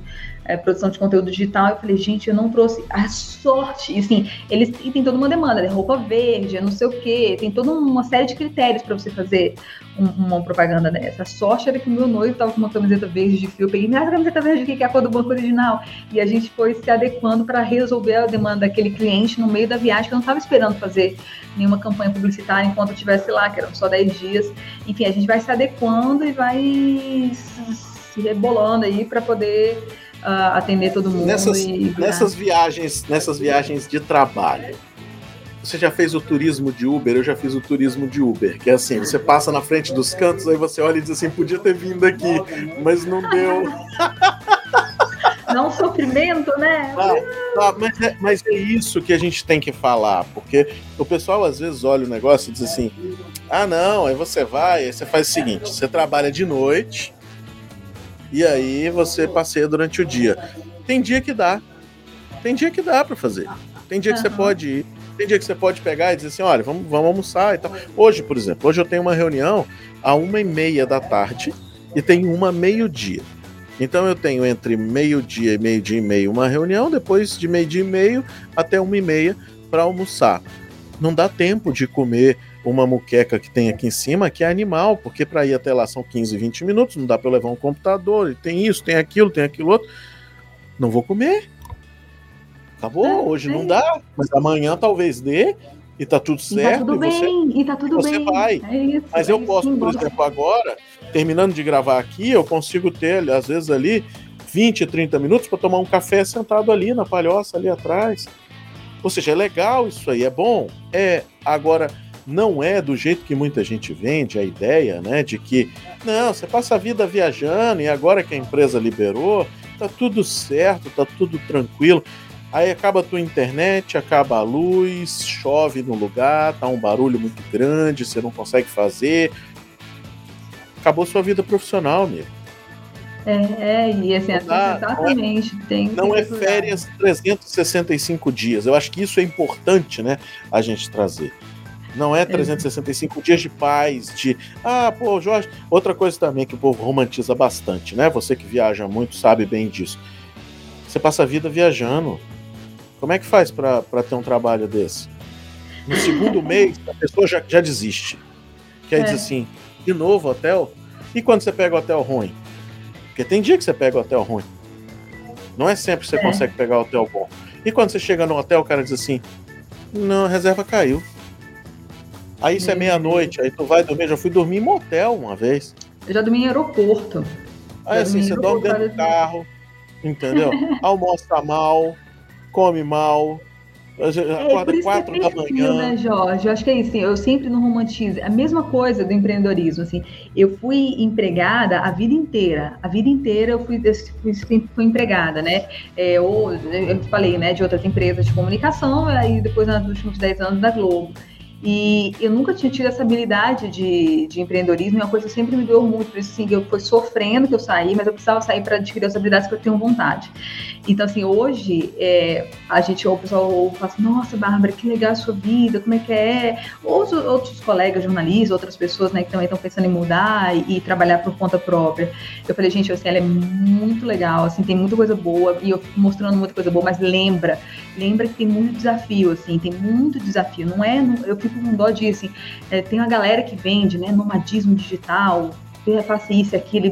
é, produção de conteúdo digital. Eu falei, gente, eu não trouxe a sorte. E assim, eles e tem toda uma demanda, né? roupa verde, é não sei o quê, tem toda uma série de critérios para você fazer um, uma propaganda dessa. A sorte era que o meu noivo estava com uma camiseta verde de fio. Eu peguei, minha camiseta verde que é a cor do banco original. E a gente foi se adequando para resolver a demanda daquele cliente no meio da viagem, que eu não estava esperando fazer nenhuma campanha publicitária enquanto eu estivesse lá, que eram só 10 dias. Enfim, a gente vai se adequando e vai se rebolando aí para poder uh, atender todo mundo. Nessas, e... nessas viagens, nessas viagens de trabalho, você já fez o turismo de Uber? Eu já fiz o turismo de Uber, que é assim, você passa na frente dos cantos, aí você olha e diz assim, podia ter vindo aqui, mas não deu. Não sofrimento, né? Ah, tá, mas, é, mas é isso que a gente tem que falar, porque o pessoal às vezes olha o negócio e diz assim: ah, não, aí você vai, aí você faz o seguinte: você trabalha de noite, e aí você passeia durante o dia. Tem dia que dá. Tem dia que dá para fazer. Tem dia que uhum. você pode ir. Tem dia que você pode pegar e dizer assim, olha, vamos, vamos almoçar e tal. Hoje, por exemplo, hoje eu tenho uma reunião a uma e meia da tarde e tem uma meio-dia. Então eu tenho entre meio-dia e meio-dia e meio uma reunião, depois de meio-dia e meio até uma e meia para almoçar. Não dá tempo de comer uma muqueca que tem aqui em cima, que é animal, porque para ir até lá são 15, 20 minutos, não dá para levar um computador, e tem isso, tem aquilo, tem aquilo outro. Não vou comer. Acabou, é, hoje é. não dá, mas amanhã talvez dê, e tá tudo certo. E tá tudo e você, bem, e tá tudo você bem. vai. É isso, mas eu posso, por exemplo, agora, terminando de gravar aqui, eu consigo ter, às vezes, ali 20, 30 minutos para tomar um café sentado ali na palhoça, ali atrás. Ou seja, é legal isso aí, é bom. É, agora não é do jeito que muita gente vende a ideia, né, de que não, você passa a vida viajando e agora que a empresa liberou, tá tudo certo, tá tudo tranquilo. Aí acaba a tua internet, acaba a luz, chove no lugar, tá um barulho muito grande, você não consegue fazer. Acabou sua vida profissional, amigo. É, é e assim, assim dá, exatamente. Não é, tem, não tem é férias 365 dias. Eu acho que isso é importante, né? A gente trazer. Não é 365 é. dias de paz, de. Ah, pô, Jorge. Outra coisa também que o povo romantiza bastante, né? Você que viaja muito sabe bem disso. Você passa a vida viajando. Como é que faz para ter um trabalho desse? No segundo mês, a pessoa já, já desiste. Quer é. dizer assim, de novo hotel? E quando você pega o hotel ruim? Porque tem dia que você pega o hotel ruim. Não é sempre que você é. consegue pegar o hotel bom. E quando você chega no hotel, o cara diz assim: Não, a reserva caiu. Aí isso é meia-noite, aí tu vai dormir. Já fui dormir em motel uma vez. Eu já dormi em aeroporto. Aí assim, você dorme dentro do carro, entendeu? Almoça mal, come mal, acorda é, quatro é da manhã. Né, Jorge? Eu acho que é isso. Assim, eu sempre não romantizo. A mesma coisa do empreendedorismo. Assim, eu fui empregada a vida inteira. A vida inteira eu fui, eu fui, fui empregada, né? É, ou, eu falei, né, de outras empresas de comunicação, aí depois nos últimos 10 anos da Globo. E eu nunca tinha tido essa habilidade de, de empreendedorismo, e uma coisa que sempre me doeu muito, por isso assim, eu fui sofrendo que eu saí, mas eu precisava sair para adquirir as habilidades que eu tenho vontade. Então, assim, hoje é, a gente, o pessoal fala assim, nossa, Bárbara, que legal a sua vida, como é que é? Outros, outros colegas jornalistas, outras pessoas né, que também estão pensando em mudar e, e, trabalhar por conta própria. Eu falei, gente, assim, ela é muito legal, assim, tem muita coisa boa, e eu fico mostrando muita coisa boa, mas lembra, lembra que tem muito desafio, assim, tem muito desafio, não é, eu fico com dó disso. Assim, é, tem uma galera que vende, né, nomadismo digital, faça isso, aquilo,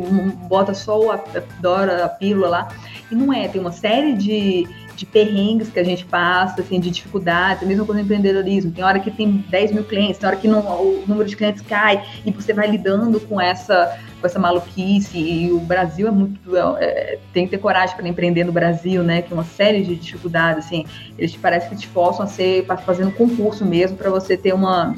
bota só a, Dora, a pílula lá. E não é, tem uma série de, de perrengues que a gente passa, assim, de dificuldades, a mesma coisa no empreendedorismo. Tem hora que tem 10 mil clientes, tem hora que não, o número de clientes cai e você vai lidando com essa, com essa maluquice. E o Brasil é muito. É, é tem que ter coragem para empreender no Brasil, né? Que é uma série de dificuldades, assim. Eles te parece que te forçam a ser fazendo concurso mesmo para você ter uma,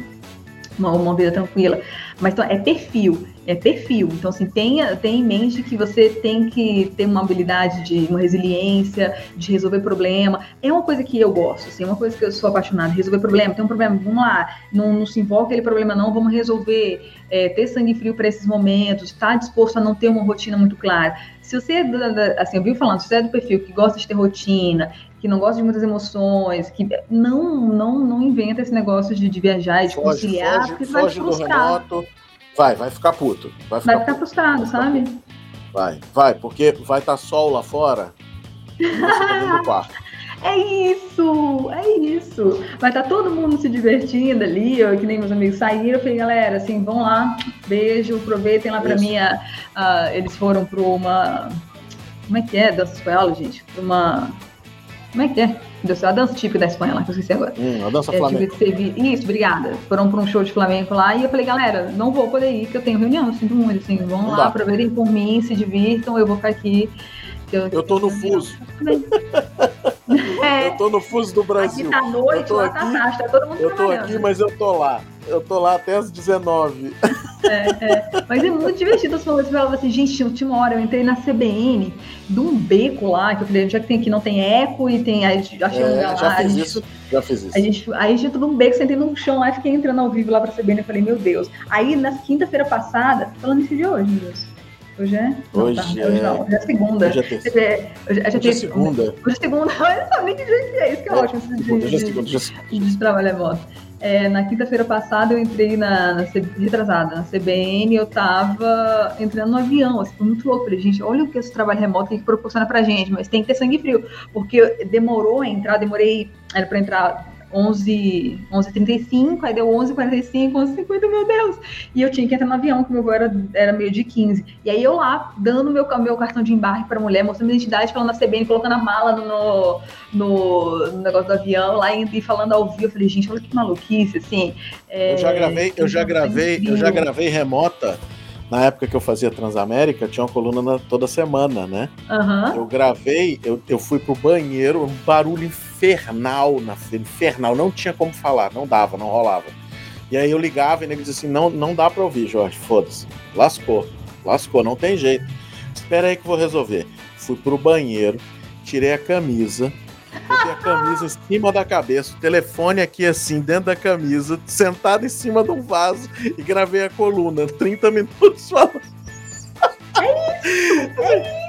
uma, uma vida tranquila. Mas então, é perfil é perfil. Então, assim, tenha, tenha em mente que você tem que ter uma habilidade de uma resiliência, de resolver problema. É uma coisa que eu gosto, assim, é uma coisa que eu sou apaixonada. Resolver problema, tem um problema, vamos lá, não, não se envolve aquele problema, não, vamos resolver. É, ter sangue frio para esses momentos, estar tá disposto a não ter uma rotina muito clara. Se você, é assim, eu vi falando, se você é do perfil que gosta de ter rotina, que não gosta de muitas emoções, que não não não inventa esse negócio de, de viajar e de foge, conciliar, foge, porque foge vai te frustrar. Vai, vai ficar puto. Vai ficar, vai ficar frustrado, sabe? Vai, vai, porque vai estar tá sol lá fora e você tá dentro do quarto. É isso, é isso. Vai estar tá todo mundo se divertindo ali, ó, que nem meus amigos saíram. Eu falei, galera, assim, vão lá, beijo, aproveitem lá para mim. Uh, eles foram para uma. Como é que é? Dança espanhola, gente? Pra uma. Como é que é? A dança típica da Espanha lá, que eu esqueci agora. Hum, a dança é, flamenca. Teve... Isso, obrigada. Foram para um show de flamenco lá e eu falei, galera, não vou poder ir, que eu tenho reunião, sinto muito, assim, vão não lá, dá. aproveitem por mim, se divirtam, eu vou ficar aqui. Eu, eu tô no fuso. É. Eu tô no fuso do Brasil. Aqui tá noite, lá tá tarde, tá todo mundo Eu tô aqui, mas eu tô lá. Eu tô lá até as 19. É, é. Mas é muito divertido as pessoas falavam assim, gente, última hora eu entrei na CBN de um beco lá, que eu falei, já que tem aqui não tem eco e tem. Achei é, um lugar já lá. Fiz gente, isso, já fiz isso. A gente, aí a gente tudo um beco, sentei no chão lá e fiquei entrando ao vivo lá pra CBN. Eu falei, meu Deus. Aí na quinta-feira passada, falando isso de hoje, meu Deus. Hoje é? Hoje, não, tá. é... hoje não, hoje é segunda. Hoje é, terça... hoje, hoje, hoje é segunda. Hoje é segunda. Olha só, nem que jeito é isso, que é, é ótimo. Segunda, hoje é segunda, hoje é segunda. De trabalho é moto. É, na quinta-feira passada eu entrei na, na retrasada, na CBN, eu tava entrando no avião, assim, foi muito louco. Falei, gente, olha o que esse trabalho remoto que proporciona pra gente, mas tem que ter sangue frio, porque demorou a entrar, demorei, era pra entrar 11, 11h35, aí deu 11h45, 11h50, meu Deus! E eu tinha que entrar no avião, que meu voo era, era meio de 15. E aí eu lá, dando meu, meu cartão de embarque pra mulher, mostrando minha identidade, falando na CBN, colocando a mala no, no, no negócio do avião, lá e, e, falando ao vivo. Eu falei, gente, olha que maluquice, assim. É, eu já gravei, eu já gravei, eu já gravei remota na época que eu fazia Transamérica, tinha uma coluna na, toda semana, né? Uhum. Eu gravei, eu, eu fui pro banheiro, um barulho infernal na infernal, não tinha como falar, não dava, não rolava. E aí eu ligava e ele dizia assim: não, não dá pra ouvir, Jorge, foda-se. Lascou, lascou, não tem jeito. Espera aí que eu vou resolver. Fui pro banheiro, tirei a camisa, botei a camisa em cima da cabeça, o telefone aqui assim, dentro da camisa, sentado em cima de um vaso e gravei a coluna. 30 minutos falando. É isso!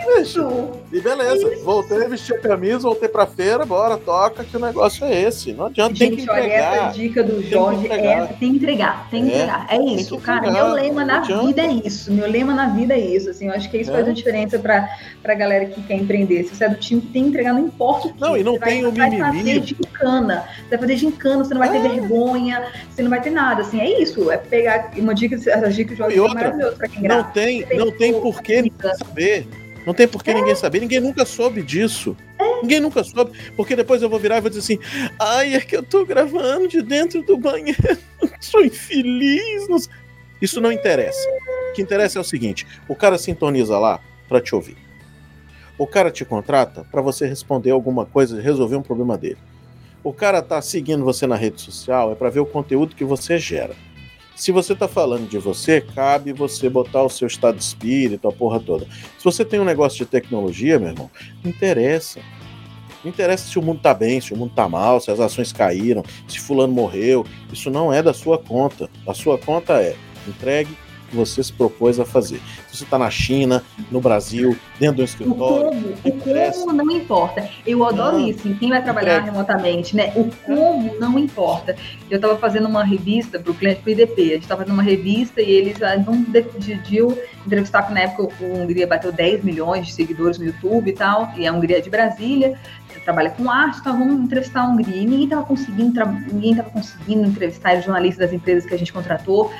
E beleza, é voltei a vestir a camisa, voltei pra feira, bora, toca, que o negócio é esse. Não adianta, Gente, tem que entregar. olha, essa dica do Jorge tem que é tem que entregar, tem que É, entregar. É tem isso, cara. entregar, Meu lema não na adianta. vida é isso. Meu lema na vida é isso. Assim, eu acho que isso É. faz a diferença pra, pra galera que quer empreender. Se você é do time que tem que entregar, não importa o que. Não, e não você vai, tem o vai mimimi. fazer gincana. Você vai fazer gincana, você não vai ter É. vergonha, você não vai ter nada. Assim, é isso. É pegar uma dica, essa dica que o Jorge é maravilhoso pra quem Não grava. tem, não tem por que ninguém saber. Não tem por que ninguém saber. Ninguém nunca soube disso. Ninguém nunca soube. Porque depois eu vou virar e vou dizer assim: ai, é que eu tô gravando de dentro do banheiro. Sou infeliz. não sei." Isso não interessa. O que interessa é o seguinte: o cara sintoniza lá pra te ouvir. O cara te contrata pra você responder alguma coisa, resolver um problema dele. O cara tá seguindo você na rede social é pra ver o conteúdo que você gera. Se você tá falando de você, cabe você botar o seu estado de espírito, a porra toda. Se você tem um negócio de tecnologia, meu irmão, não interessa. Não interessa se o mundo tá bem, se o mundo tá mal, se as ações caíram, se fulano morreu. Isso não é da sua conta. A sua conta é entregue que você se propôs a fazer. Se você tá na China, no Brasil, dentro do O escritório, como, o como não importa. Eu adoro Não. isso, em quem vai trabalhar Entrega. remotamente, né? O como não importa. Eu estava fazendo uma revista para o cliente do IDP. A gente estava fazendo uma revista e eles ah, não decidiu entrevistar, porque na época o Hungria bateu 10 milhões de seguidores no YouTube e tal, e a Hungria é de Brasília, trabalha com arte, então vamos entrevistar a Hungria. E ninguém estava conseguindo, ninguém estava conseguindo entrevistar os jornalistas das empresas que a gente contratou.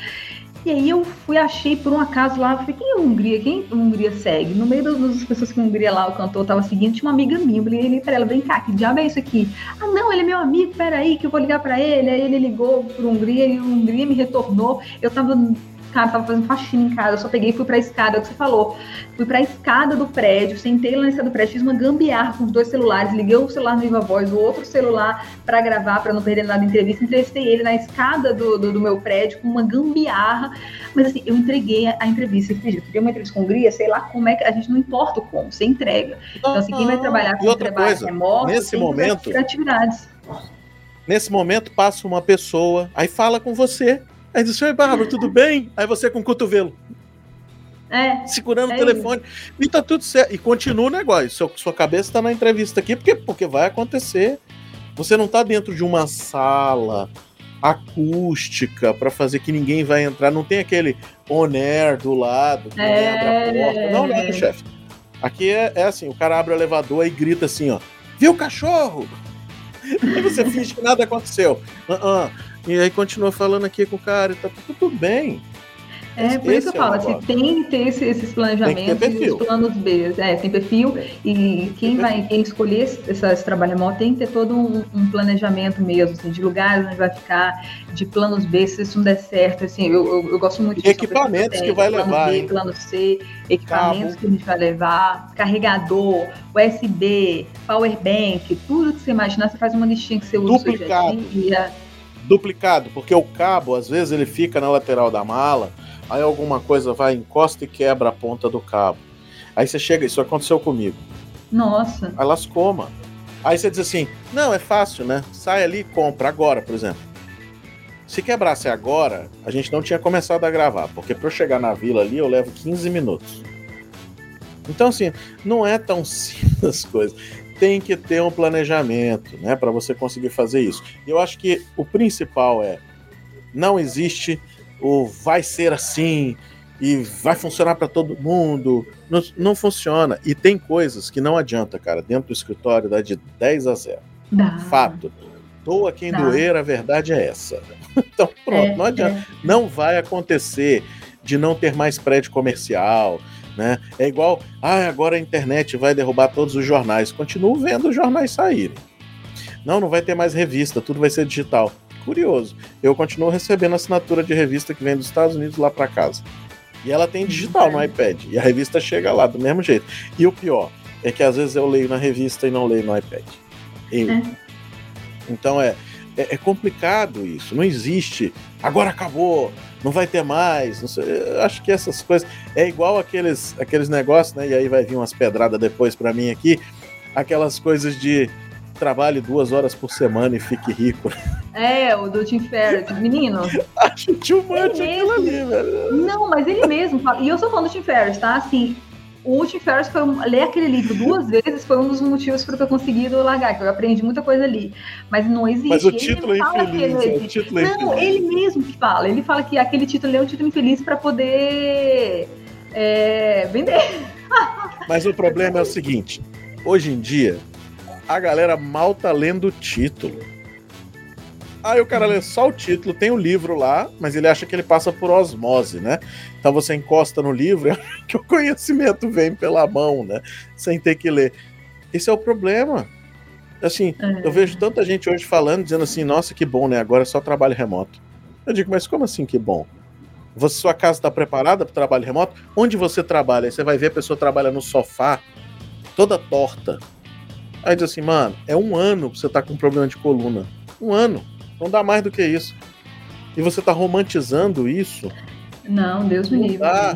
E aí eu fui, achei por um acaso lá, falei, quem é a Hungria? Quem a Hungria segue? No meio das, pessoas que a Hungria lá, o cantor, tava seguindo, tinha uma amiga minha. Eu falei pra ela, vem cá, que diabo é isso aqui? Ah, não, ele é meu amigo, peraí, que eu vou ligar pra ele. Aí ele ligou pro Hungria e o Hungria me retornou. Eu tava, cara, tava fazendo faxina em casa, eu só peguei e fui pra escada, é o que você falou. Fui pra escada do prédio, sentei lá na escada do prédio, fiz uma gambiarra com os dois celulares, liguei o celular no Viva Voz, o outro celular pra gravar, pra não perder nada da entrevista, entrevistei ele na escada do, do, do meu prédio com uma gambiarra. Mas assim, eu entreguei a, a entrevista. Eu dei uma entrevista com Hungria, sei lá como é que a gente não importa o como, você entrega. Então, assim, quem vai trabalhar E com trabalho coisa, remoto, nesse momento- atividades. Nesse momento passa uma pessoa, aí fala com você. Aí diz, oi Bárbara, tudo bem? Aí você com o cotovelo, É, segurando É o telefone. E tá tudo certo. E continua o negócio. Seu, sua cabeça tá na entrevista aqui, porque, porque vai acontecer. Você não tá dentro de uma sala acústica para fazer que ninguém vai entrar. Não tem aquele on-air do lado, que É. abre a porta. Não, não, chefe. Aqui é, é assim, o cara abre o elevador e grita assim, ó. Viu o cachorro? Aí você finge que nada aconteceu. Ah, ah. E aí continua falando aqui com o cara tá tudo bem. É, por isso que eu é falo, assim, tem que ter esse- esses planejamentos Tem e os planos B. É, tem perfil. E quem vai quem escolher esse, esse trabalho remoto tem que ter todo um, um planejamento mesmo, assim, de lugares onde vai ficar, de planos B, se isso não der certo. Assim, eu, eu, eu gosto muito E disso. equipamentos Tem que vai plano levar, B, hein? plano C, equipamentos Cabo. que a gente vai levar, carregador, USB, power bank, tudo que você imaginar, você faz uma listinha que você usa Duplicado. a dia. Duplicado, porque o cabo, às vezes, ele fica na lateral da mala, aí alguma coisa vai, encosta e quebra a ponta do cabo. Aí você chega, isso aconteceu comigo. Nossa. Aí lascou, mano. Aí você diz assim: não, é fácil, né? Sai ali e compra agora, por exemplo. Se quebrasse agora, a gente não tinha começado a gravar, porque para eu chegar na vila ali eu levo 15 minutos. Então, assim, não é tão simples as coisas. Tem que ter um planejamento, né, para você conseguir fazer isso. E eu acho que o principal é: não existe o vai ser assim e vai funcionar para todo mundo. Não, não funciona. E tem coisas que não adianta, cara. Dentro do escritório dá de 10 a 0. Dá. Fato. Doa quem Tá. doer, a verdade é essa. Então, pronto, É, não adianta. Não vai acontecer de não ter mais prédio comercial, né? É igual, ah, agora a internet vai derrubar todos os jornais. Continuo vendo os jornais saírem. Não, não vai ter mais revista, tudo vai ser digital. Curioso. Eu continuo recebendo assinatura de revista que vem dos Estados Unidos lá para casa. E ela tem digital no iPad. E a revista chega lá do mesmo jeito. E o pior é que às vezes eu leio na revista e não leio no iPad. Eu. É. Então é, É, é, complicado isso. Não existe. Agora acabou, não vai ter mais. Eu acho que essas coisas. É igual aqueles, aqueles negócios, né? E aí vai vir umas pedradas depois para mim aqui. Aquelas coisas de trabalhe duas horas por semana e fique rico. É, o do Tim Ferriss. Menino. Acho too much aquilo ali, velho. Não, mas ele mesmo fala. E eu sou fã do Tim Ferriss, tá? Assim, o Tim Ferriss foi ler aquele livro duas vezes foi um dos motivos para eu ter conseguido largar, que eu aprendi muita coisa ali. Mas não existe. Mas o título é infeliz. É o título é não, infeliz. ele mesmo que fala. Ele fala que aquele título é um título infeliz para poder é, vender. Mas o problema é o seguinte: hoje em dia a galera mal tá lendo o título. Aí o cara lê só o título, tem o livro lá, mas ele acha que ele passa por osmose, né? Então você encosta no livro que o conhecimento vem pela mão, né? Sem ter que ler. Esse é o problema. Assim, é. eu vejo tanta gente hoje falando, dizendo assim, nossa, que bom, né? Agora é só trabalho remoto. Eu digo, mas como assim que bom? Você, sua casa está preparada para trabalho remoto? Onde você trabalha? Aí você vai ver a pessoa trabalha no sofá, toda torta, Aí diz assim, mano, é um ano que você tá com problema de coluna. Um ano. Não dá mais do que isso. E você tá romantizando isso. Não, Deus me livre. Dá,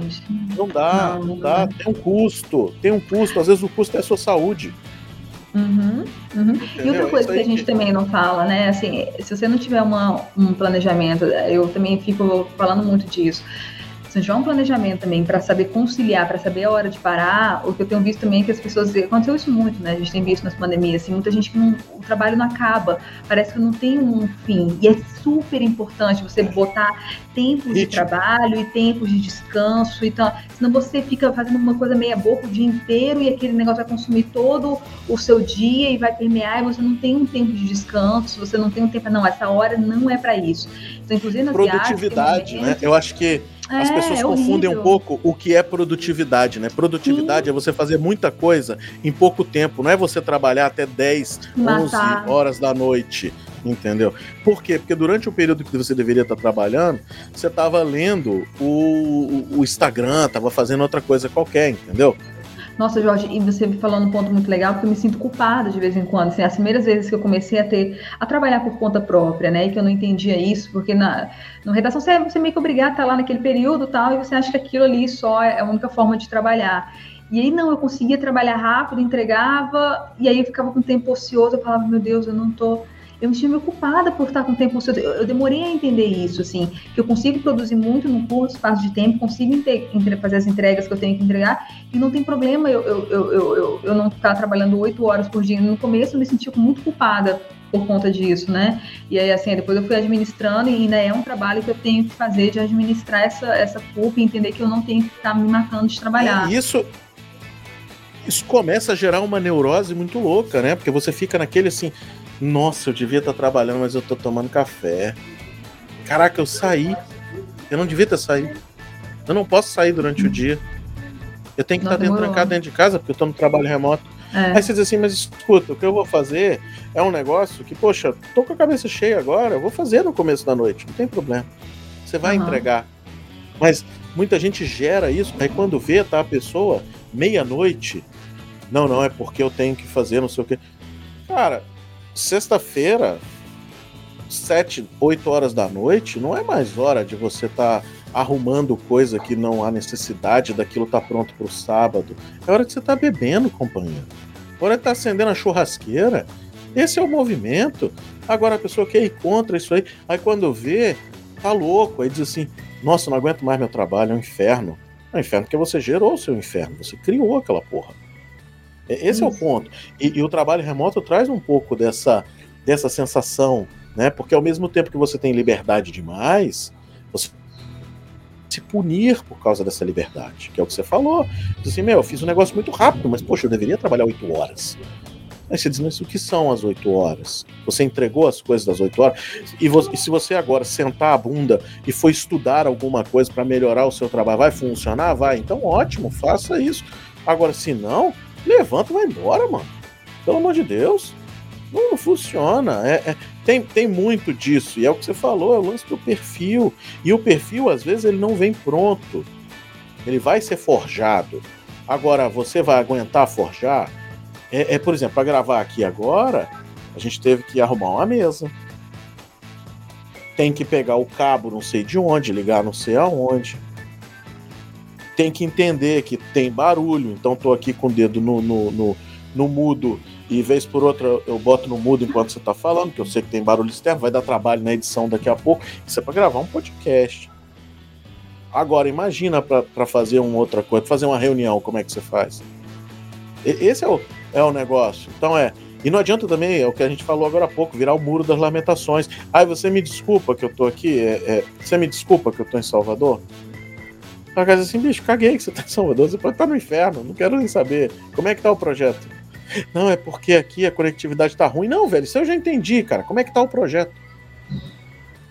não dá, não, não dá. Tem um custo. Tem um custo. Às vezes o custo é a sua saúde. Uhum, uhum. E outra coisa que a gente também não fala, né? Assim, se você não tiver uma, um planejamento, eu também fico falando muito disso tiver um planejamento também para saber conciliar, para saber a hora de parar, o que eu tenho visto também é que as pessoas. Aconteceu isso muito, né? A gente tem visto nas pandemias, assim, muita gente que não, o trabalho não acaba, parece que não tem um fim. E é super importante você botar tempos de trabalho e tempos de descanso. Então, senão você fica fazendo uma coisa meia boca o dia inteiro e aquele negócio vai consumir todo o seu dia e vai permear e você não tem um tempo de descanso, você não tem um tempo. Não, essa hora não é para isso. Então, inclusive nas Produtividade, viagens, né? Eu acho que as é, pessoas é confundem um pouco o que é produtividade, né? Produtividade Sim. é você fazer muita coisa em pouco tempo, não é você trabalhar até 10, Matar. 11 horas da noite, entendeu? Por quê? Porque durante o período que você deveria estar trabalhando, você estava lendo o, o Instagram, estava fazendo outra coisa qualquer, entendeu? Nossa, Jorge, e você falando um ponto muito legal, porque eu me sinto culpada de vez em quando. Assim, as primeiras vezes que eu comecei a ter a trabalhar por conta própria, né? E que eu não entendia isso, porque na, na redação você, você é meio que obrigado a estar lá naquele período tal, e você acha que aquilo ali só é a única forma de trabalhar. E aí não, eu conseguia trabalhar rápido, entregava, e aí eu ficava com tempo ocioso, eu falava, meu Deus, eu não tô eu me sinto ocupada por estar com tempo ocioso. Eu, demorei a entender isso, assim, que eu consigo produzir muito num curto espaço de tempo, consigo fazer as entregas que eu tenho que entregar, e não tem problema eu, eu, eu, eu, eu não estar trabalhando oito horas por dia. No começo eu me senti muito culpada por conta disso, né? E aí, assim, depois eu fui administrando e ainda é um trabalho que eu tenho que fazer de administrar essa, essa culpa e entender que eu não tenho que estar me matando de trabalhar. É, isso, isso começa a gerar uma neurose muito louca, né? Porque você fica naquele assim, nossa, eu devia estar trabalhando, mas eu tô tomando café. Caraca, eu saí. Eu não devia ter saído. Eu não posso sair durante o dia. Eu tenho que estar dentro, trancado dentro de casa, porque eu tô no trabalho remoto. É. Aí você diz assim, mas escuta, o que eu vou fazer é um negócio que, poxa, tô com a cabeça cheia agora, eu vou fazer no começo da noite, não tem problema. Você vai uhum. entregar. Mas muita gente gera isso, aí quando vê, tá a pessoa, meia-noite, não, não, é porque eu tenho que fazer, não sei o quê. Cara, sexta-feira, 7, 8 horas da noite, não é mais hora de você estar tá arrumando coisa que não há necessidade daquilo tá pronto para o sábado. É hora de você estar tá bebendo, companheiro. É hora de estar tá acendendo a churrasqueira. Esse é o movimento. Agora a pessoa quer ir contra isso aí. Aí quando vê, tá louco. Aí diz assim: Nossa, não aguento mais meu trabalho, é um inferno. É um inferno porque você gerou o seu inferno, você criou aquela porra. Esse é o ponto. E, e, o trabalho remoto traz um pouco dessa, dessa sensação, né? Porque ao mesmo tempo que você tem liberdade demais, você se punir por causa dessa liberdade, que é o que você falou. Diz assim, meu, eu fiz um negócio muito rápido, mas poxa, eu deveria trabalhar oito horas. Aí você diz, mas o que são as oito horas? Você entregou as coisas das oito horas? E, você, e, se você agora sentar a bunda e for estudar alguma coisa para melhorar o seu trabalho, vai funcionar? Vai. Então, ótimo, faça isso. Agora, se não, levanta e vai embora, mano. Pelo amor de Deus. Não, não funciona. É, é, tem, tem muito disso. E é o que você falou, é o lance do perfil. E o perfil, às vezes, ele não vem pronto. Ele vai ser forjado. Agora, você vai aguentar forjar? É, é por exemplo, para gravar aqui agora, a gente teve que arrumar uma mesa. tem que pegar o cabo não sei de onde, ligar não sei aonde. Tem que entender que tem barulho, então tô aqui com o dedo no, no, no, no mudo e vez por outra eu boto no mudo enquanto você tá falando, que eu sei que tem barulho externo, vai dar trabalho na edição daqui a pouco. Isso é para gravar um podcast. Agora, imagina para fazer uma outra coisa, fazer uma reunião, como é que você faz? Esse é o, é o negócio. Então é, e não adianta também, é o que a gente falou agora há pouco, virar o muro das lamentações. Ai, você me desculpa que eu tô aqui, é, é, você me desculpa que eu tô em Salvador? A casa assim, bicho, caguei que você tá em Salvador, você pode estar tá no inferno, não quero nem saber. Como é que tá o projeto? Não, é porque aqui a conectividade tá ruim. Não, velho, isso eu já entendi, cara. Como é que tá o projeto?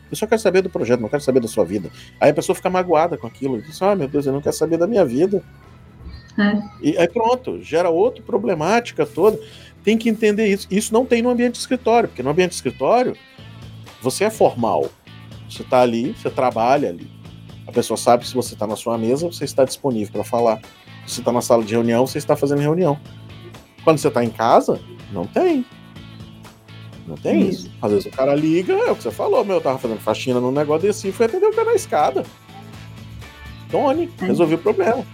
Eu só quero saber do projeto, não quero saber da sua vida. Aí a pessoa fica magoada com aquilo. Diz, ah, meu Deus, eu não quero saber da minha vida. É. E aí pronto, gera outra problemática toda tem que entender isso. Isso não tem no ambiente de escritório, porque no ambiente de escritório você é formal. Você está ali, você trabalha ali. A pessoa sabe que se você está na sua mesa, você está disponível para falar. Se você está na sala de reunião, você está fazendo reunião. Quando você está em casa, não tem. Não tem isso. isso. Às vezes o cara liga, é o que você falou, meu, eu tava fazendo faxina no negócio desse e fui atender o cara na escada. Tony, é. resolvi o problema.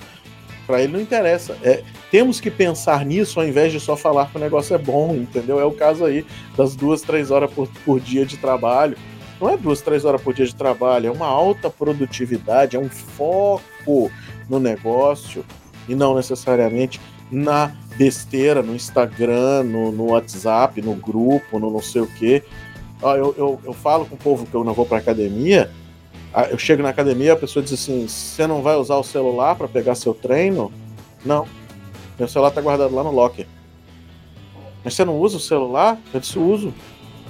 Para ele não interessa. É, temos que pensar nisso ao invés de só falar que o negócio é bom, entendeu? É o caso aí das duas, três horas por, por dia de trabalho. Não é duas, três horas por dia de trabalho, é uma alta produtividade, é um foco no negócio e não necessariamente na besteira, no Instagram, no, no WhatsApp, no grupo, no não sei o quê. Eu, eu, eu falo com o povo que eu não vou para academia, eu chego na academia, a pessoa diz assim: você não vai usar o celular para pegar seu treino? Não. Meu celular tá guardado lá no locker. Mas você não usa o celular? Eu disse, uso.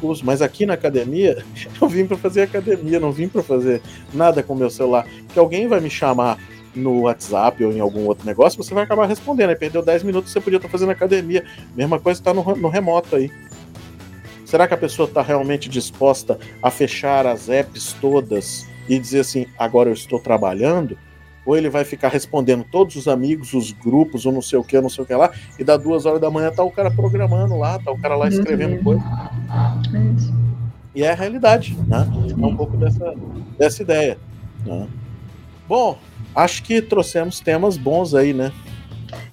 Uso. Mas aqui na academia, eu vim para fazer academia, não vim para fazer nada com meu celular. Que alguém vai me chamar no WhatsApp ou em algum outro negócio, você vai acabar respondendo. Aí perdeu 10 minutos, você podia estar fazendo academia. Mesma coisa está no, no remoto aí. Será que a pessoa está realmente disposta a fechar as apps todas e dizer assim: agora eu estou trabalhando? Ou ele vai ficar respondendo todos os amigos, os grupos, ou não sei o que, não sei o que lá, e da duas horas da manhã tá o cara programando lá, tá o cara lá escrevendo uhum. coisa. E é a realidade, né? É um pouco dessa, dessa ideia. Né? Bom, acho que trouxemos temas bons aí, né?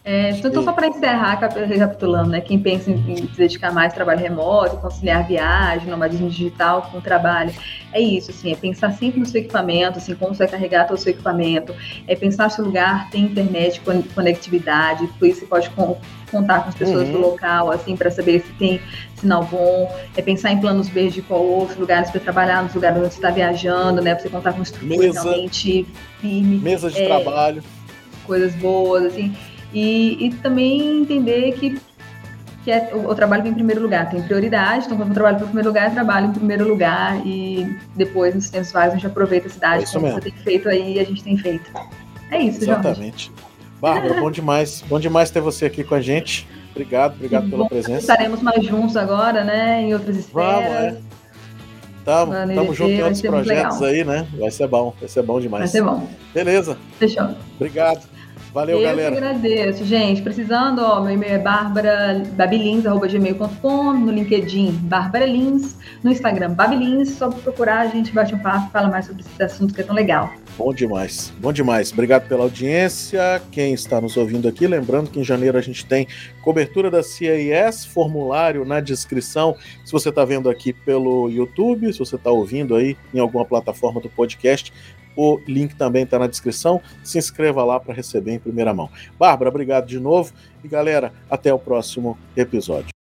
É, então, só para encerrar, recapitulando, né? Quem pensa em, se dedicar mais ao trabalho remoto, conciliar viagem, nomadismo digital com o trabalho, é isso, assim, é pensar sempre no seu equipamento, assim, como você vai carregar todo o seu equipamento, é pensar se o lugar tem internet, conectividade, por isso você pode contar com as pessoas uhum. do local, assim, para saber se tem sinal bom, é pensar em planos B de qual outros lugares para trabalhar, nos lugares onde você está viajando, né? Para você contar com estrutura Mesa, realmente firme. Mesa de é, trabalho. Coisas boas, assim. E, e também entender que, que é, o, o, trabalho vem em primeiro lugar, tem prioridade, então quando eu trabalho em primeiro lugar, eu trabalho em primeiro lugar e depois, nos tempos vários, a gente aproveita a cidade, é como mesmo. você tem feito aí, a gente tem feito. É isso, Exatamente. Jorge. Bárbara, bom demais. Bom demais ter você aqui com a gente. Obrigado, obrigado pela presença. Estaremos mais juntos agora, né? Em outras esferas. Vamos, é. Tamo, junto em outros projetos aí, né? Vai ser bom, vai ser bom demais. Vai ser bom. Beleza. Fechou. Obrigado. Valeu, eu galera. Eu que agradeço, gente. Precisando, ó, meu e-mail é barbara.babilins.gmail.com, no LinkedIn, Bárbara Lins, no Instagram, Babilins, só procurar, a gente bate um papo, fala mais sobre esse assunto que é tão legal. Bom demais, bom demais. Obrigado pela audiência. Quem está nos ouvindo aqui, lembrando que em janeiro a gente tem cobertura da CIS, formulário na descrição. Se você está vendo aqui pelo YouTube, se você está ouvindo aí em alguma plataforma do podcast, o link também está na descrição. Se inscreva lá para receber em primeira mão. Bárbara, obrigado de novo. E galera, até o próximo episódio.